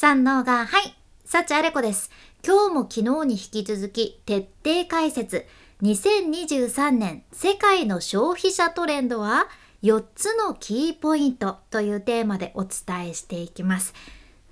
三能がはい幸あれ子です。今日も昨日に引き続き徹底解説。2023年世界の消費者トレンドは4つのキーポイントというテーマでお伝えしていきます。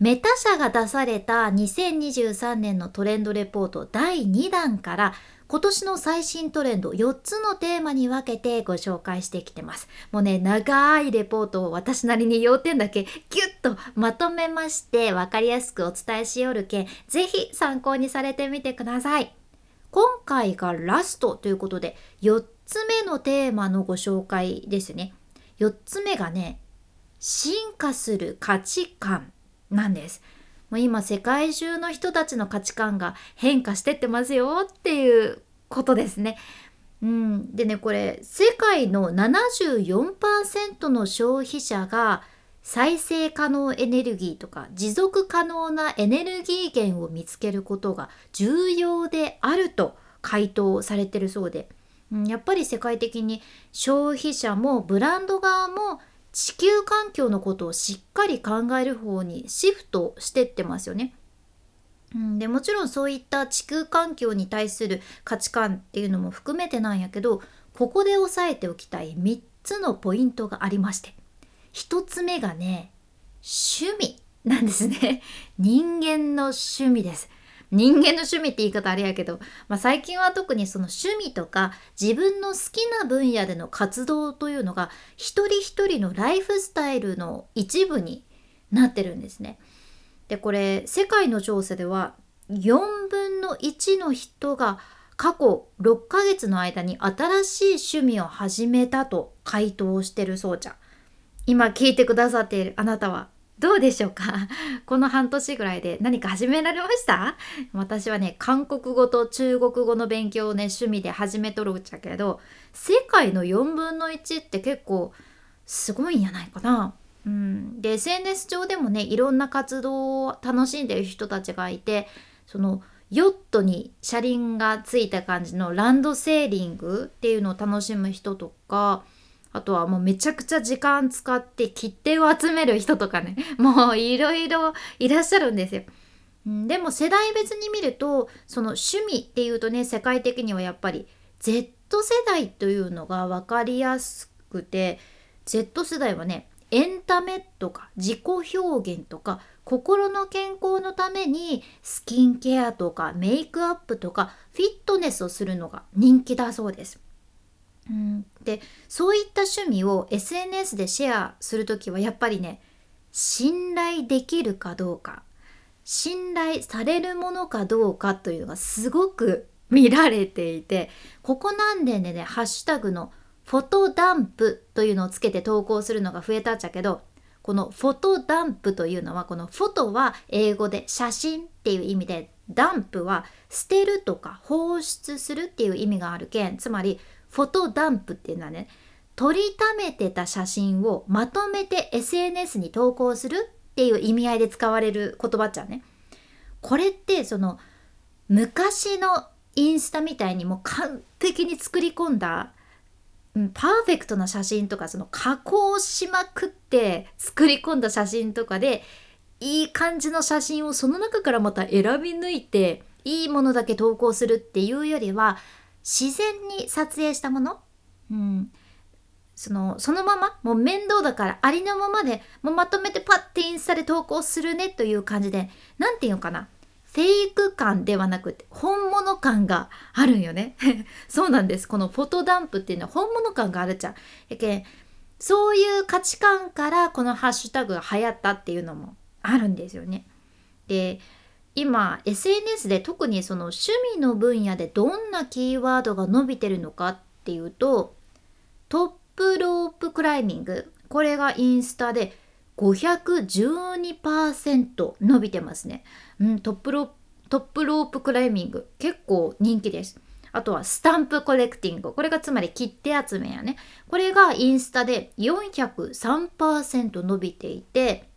メタ社が出された2023年のトレンドレポート第2弾から今年の最新トレンド4つのテーマに分けてご紹介してきてます。もうね、長いレポートを私なりに要点だけギュッとまとめまして分かりやすくお伝えしよるけん、ぜひ参考にされてみてください。今回がラストということで4つ目のテーマのご紹介ですね。4つ目がね、進化する価値観なんです。もう今世界中の人たちの価値観が変化してってますよっていうことですね。うん、でねこれ世界の74%の消費者が再生可能エネルギーとか持続可能なエネルギー源を見つけることが重要であると回答されてるそうで、うん、やっぱり世界的に消費者もブランド側も地球環境のことをしっかり考える方にシフトしてってますよね。うん、でもちろんそういった地球環境に対する価値観っていうのも含めてなんやけどここで押さえておきたい3つのポイントがありまして。1つ目がね趣味なんですね。人間の趣味です。人間の趣味って言い方あれやけど、まあ、最近は特にその趣味とか自分の好きな分野での活動というのが一人一人のライフスタイルの一部になってるんですね。でこれ世界の調査では4分の1の人が過去6ヶ月の間に新しい趣味を始めたと回答してるそうじゃ今聞いてくださっているあなたはどうでしょうか？この半年ぐらいで何か始められました？私はね韓国語と中国語の勉強をね趣味で始めとるっちゃけど世界の4分の1って結構すごいんやないかな。うん、で SNS 上でもねいろんな活動を楽しんでる人たちがいてそのヨットに車輪がついた感じのランドセーリングっていうのを楽しむ人とかあとはもうめちゃくちゃ時間使って切手を集める人とかね もういろいろいらっしゃるんですよ。でも世代別に見るとその趣味っていうとね世界的にはやっぱり Z 世代というのが分かりやすくて Z 世代はねエンタメとか自己表現とか心の健康のためにスキンケアとかメイクアップとかフィットネスをするのが人気だそうです。うん、でそういった趣味を SNS でシェアする時はやっぱりね信頼できるかどうか信頼されるものかどうかというのがすごく見られていてここ何年でねハッシュタグのフォトダンプというのをつけて投稿するのが増えたっちゃけどこのフォトダンプというのはこのフォトは英語で写真っていう意味でダンプは捨てるとか放出するっていう意味があるけんつまりフォトダンプっていうのはね撮りためてた写真をまとめて SNS に投稿するっていう意味合いで使われる言葉っちゃね。これってその昔のインスタみたいにもう完璧に作り込んだパーフェクトな写真とかその加工しまくって作り込んだ写真とかでいい感じの写真をその中からまた選び抜いていいものだけ投稿するっていうよりは自然に撮影したもの、うん、そのそのまま？もう面倒だからありのままでもうまとめてパッてインスタで投稿するねという感じで何て言うのかな？フェイク感ではなくて本物感があるんよね。そうなんです。このフォトダンプっていうのは本物感があるじゃん。やけそういう価値観からこのハッシュタグが流行ったっていうのもあるんですよね。で今 SNS で特にその趣味の分野でどんなキーワードが伸びてるのかっていうとトップロープクライミング。これがインスタで512%伸びてますね、うん、トップロトップロープクライミング。結構人気です。あとはスタンプコレクティング。これがつまり切手集めやね。これがインスタで403%伸びていて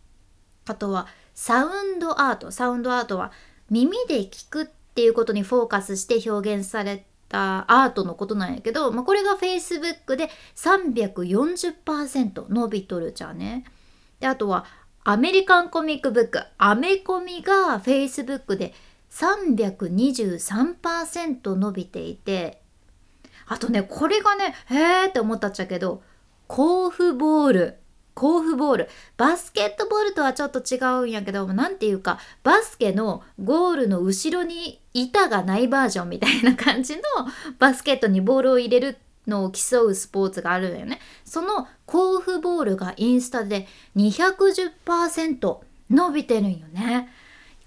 あとはサウンドアート。サウンドアートは耳で聞くっていうことにフォーカスして表現されたアートのことなんやけど、まあ、これが Facebook で340%伸びとるじゃね。であとはアメリカンコミックブック。アメコミが Facebook で323%伸びていて。あとねこれがねへーって思ったっちゃけど甲府ボール。甲府ボール。バスケットボールとはちょっと違うんやけど何ていうかバスケのゴールの後ろに板がないバージョンみたいな感じのバスケットにボールを入れるのを競うスポーツがあるんよね。その甲府ボールがインスタで210%伸びてるんよね。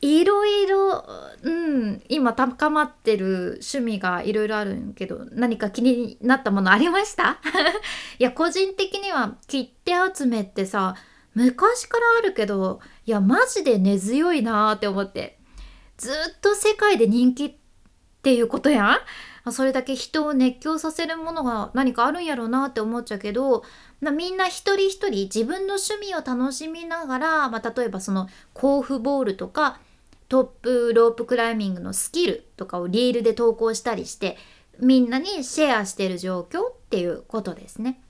いろいろ、うん、今高まってる趣味がいろいろあるんけど何か気になったものありました？いや個人的には切手集めってさ昔からあるけどいやマジで根強いなーって思って。ずっと世界で人気っていうことやん。それだけ人を熱狂させるものが何かあるんやろうなって思っちゃうけどみんな一人一人自分の趣味を楽しみながら、まあ、例えばその甲府ボールとかトップロープクライミングのスキルとかをリールで投稿したりしてみんなにシェアしてる状況っていうことですね。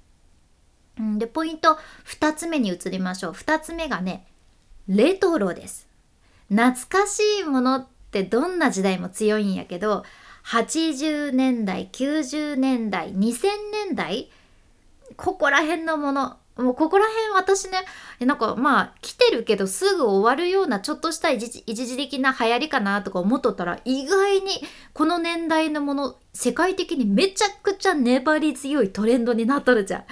でポイント2つ目に移りましょう2つ目がねレトロです懐かしいものってどんな時代も強いんやけど80年代90年代2000年代ここら辺のものもうここら辺私ねなんかまあ来てるけどすぐ終わるようなちょっとした一時的な流行りかなとか思っとったら意外にこの年代のもの世界的にめちゃくちゃ粘り強いトレンドになっとるじゃん。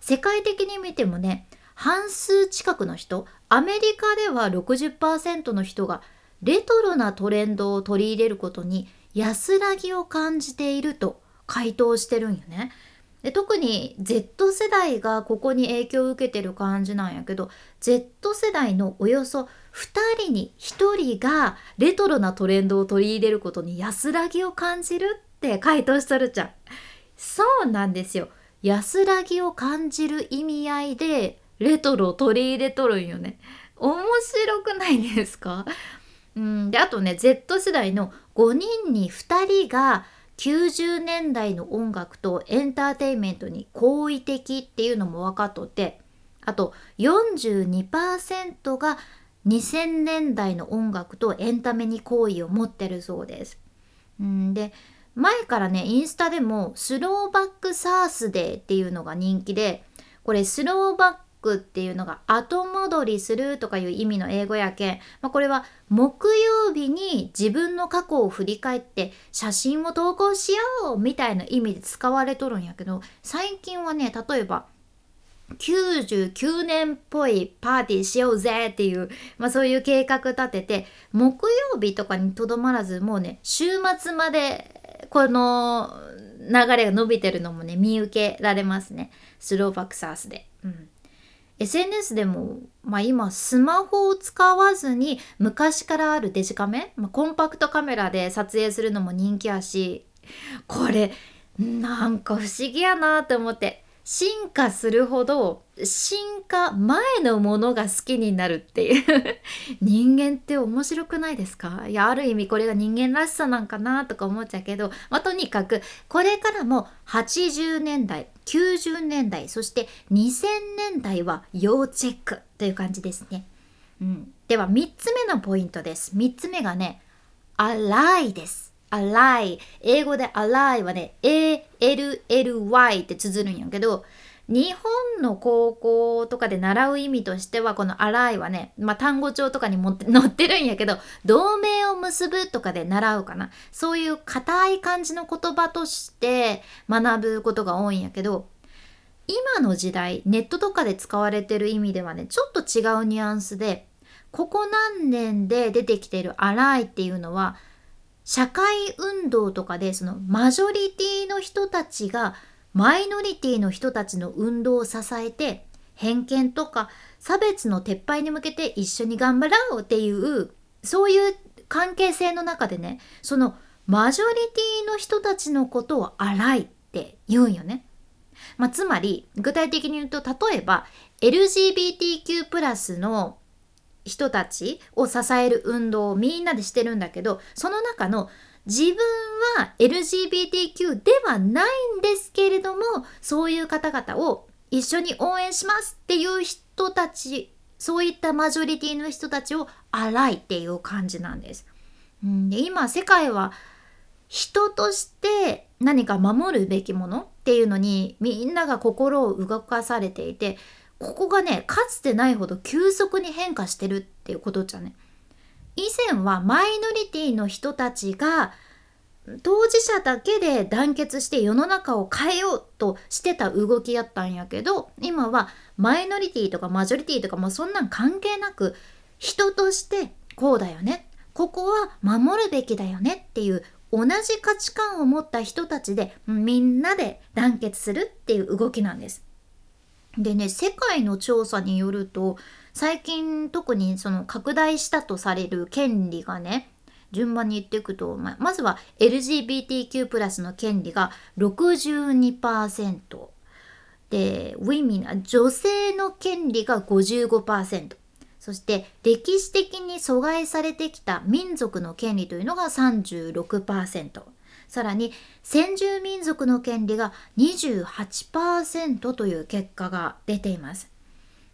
世界的に見てもね半数近くの人アメリカでは60%の人がレトロなトレンドを取り入れることに安らぎを感じていると回答してるんよね。で特に Z 世代がここに影響を受けてる感じなんやけど Z 世代のおよそ2人に1人がレトロなトレンドを取り入れることに安らぎを感じるって回答しとるじゃん。そうなんですよ。安らぎを感じる意味合いでレトロを取り入れとるんよね。面白くないですか？うんであとね Z 世代の5人に2人が90年代の音楽とエンターテインメントに好意的っていうのも分かっとってあと42%が2000年代の音楽とエンタメに好意を持ってるそうです。んで前からねインスタでもスローバックサースデーっていうのが人気でこれスローバッククっていうのが後戻りするとかいう意味の英語やけん、まあ、これは木曜日に自分の過去を振り返って写真を投稿しようみたいな意味で使われとるんやけど最近はね例えば99年っぽいパーティーしようぜっていう、まあ、そういう計画立てて木曜日とかにとどまらずもうね週末までこの流れが伸びてるのもね見受けられますね。スローバックサースで。うん。SNS でも、まあ、今スマホを使わずに昔からあるデジカメ、まあ、コンパクトカメラで撮影するのも人気やしこれなんか不思議やなって思って進化するほど進化前のものが好きになるっていう。人間って面白くないですか？いやある意味これが人間らしさなんかなとか思っちゃうけど、まあ、とにかくこれからも80年代90年代そして2000年代は要チェックという感じですね、うん、では3つ目のポイントです。3つ目がね「アライ」です。アライ。英語でアライはね ALLY って綴るんやけど日本の高校とかで習う意味としてはこの ally はね、まあ、単語帳とかにも 載ってるんやけど同盟を結ぶとかで習うかな。そういう硬い感じの言葉として学ぶことが多いんやけど今の時代ネットとかで使われてる意味ではねちょっと違うニュアンスでここ何年で出てきてる「ally」っていうのは社会運動とかでそのマジョリティの人たちがマイノリティの人たちの運動を支えて偏見とか差別の撤廃に向けて一緒に頑張ろうっていうそういう関係性の中でねそのマジョリティの人たちのことを荒いって言うんよね。まあ、つまり具体的に言うと例えば LGBTQ+ の人たちを支える運動をみんなでしてるんだけどその中の自分は LGBTQ ではないんですけれどもそういう方々を一緒に応援しますっていう人たちそういったマジョリティの人たちを荒いっていう感じなんです。うん、で今世界は人として何か守るべきものっていうのにみんなが心を動かされていてここがねかつてないほど急速に変化してるっていうことじゃね。以前はマイノリティの人たちが当事者だけで団結して世の中を変えようとしてた動きやったんやけど今はマイノリティとかマジョリティとかもそんなん関係なく人としてこうだよねここは守るべきだよねっていう同じ価値観を持った人たちでみんなで団結するっていう動きなんです。でね世界の調査によると最近特にその拡大したとされる権利がね順番に言っていくとまずは LGBTQ+ プラスの権利が62%で Women 女性の権利が55%そして歴史的に阻害されてきた民族の権利というのが36%さらに先住民族の権利が28%という結果が出ています。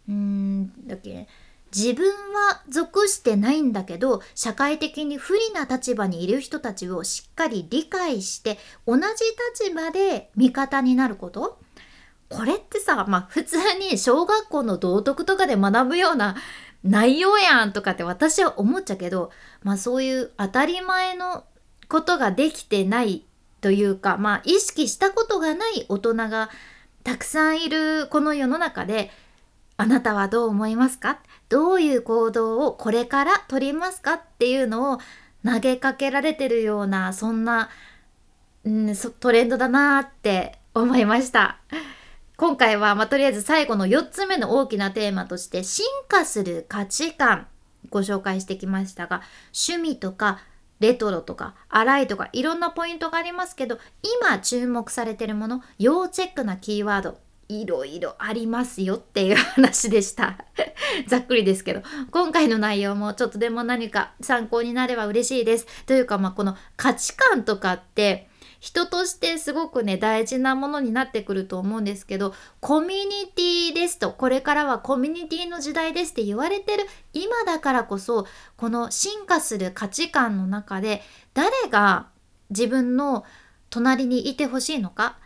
うーんだっけ？自分は属してないんだけど社会的に不利な立場にいる人たちをしっかり理解して同じ立場で味方になること？これってさまあ普通に小学校の道徳とかで学ぶような内容やんとかって私は思っちゃうけど、まあそういう当たり前のことができてないというか、まあ意識したことがない大人がたくさんいるこの世の中で、あなたはどう思いますか？どういう行動をこれから取りますか？っていうのを投げかけられてるような、そんな、うん、トレンドだなって思いました。今回は、まあ、とりあえず最後の4つ目の大きなテーマとして進化する価値観ご紹介してきましたが趣味とかレトロとか荒いとかいろんなポイントがありますけど今注目されてるもの要チェックなキーワードいろいろありますよっていう話でした。ざっくりですけど。今回の内容もちょっとでも何か参考になれば嬉しいです。というかまあこの価値観とかって人としてすごくね大事なものになってくると思うんですけどコミュニティですとこれからはコミュニティの時代ですって言われてる今だからこそこの進化する価値観の中で誰が自分の隣にいてほしいのか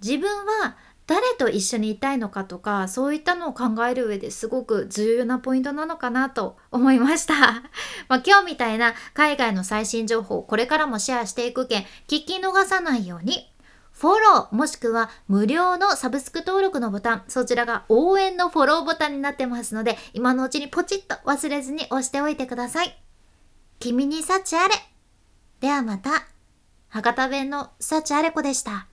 自分は誰と一緒にいたいのかとかそういったのを考える上ですごく重要なポイントなのかなと思いました。まあ、今日みたいな海外の最新情報をこれからもシェアしていくけん聞き逃さないようにフォローもしくは無料のサブスク登録のボタンそちらが応援のフォローボタンになってますので今のうちにポチッと忘れずに押しておいてください。君に幸あれではまた博多弁の幸あれ子でした。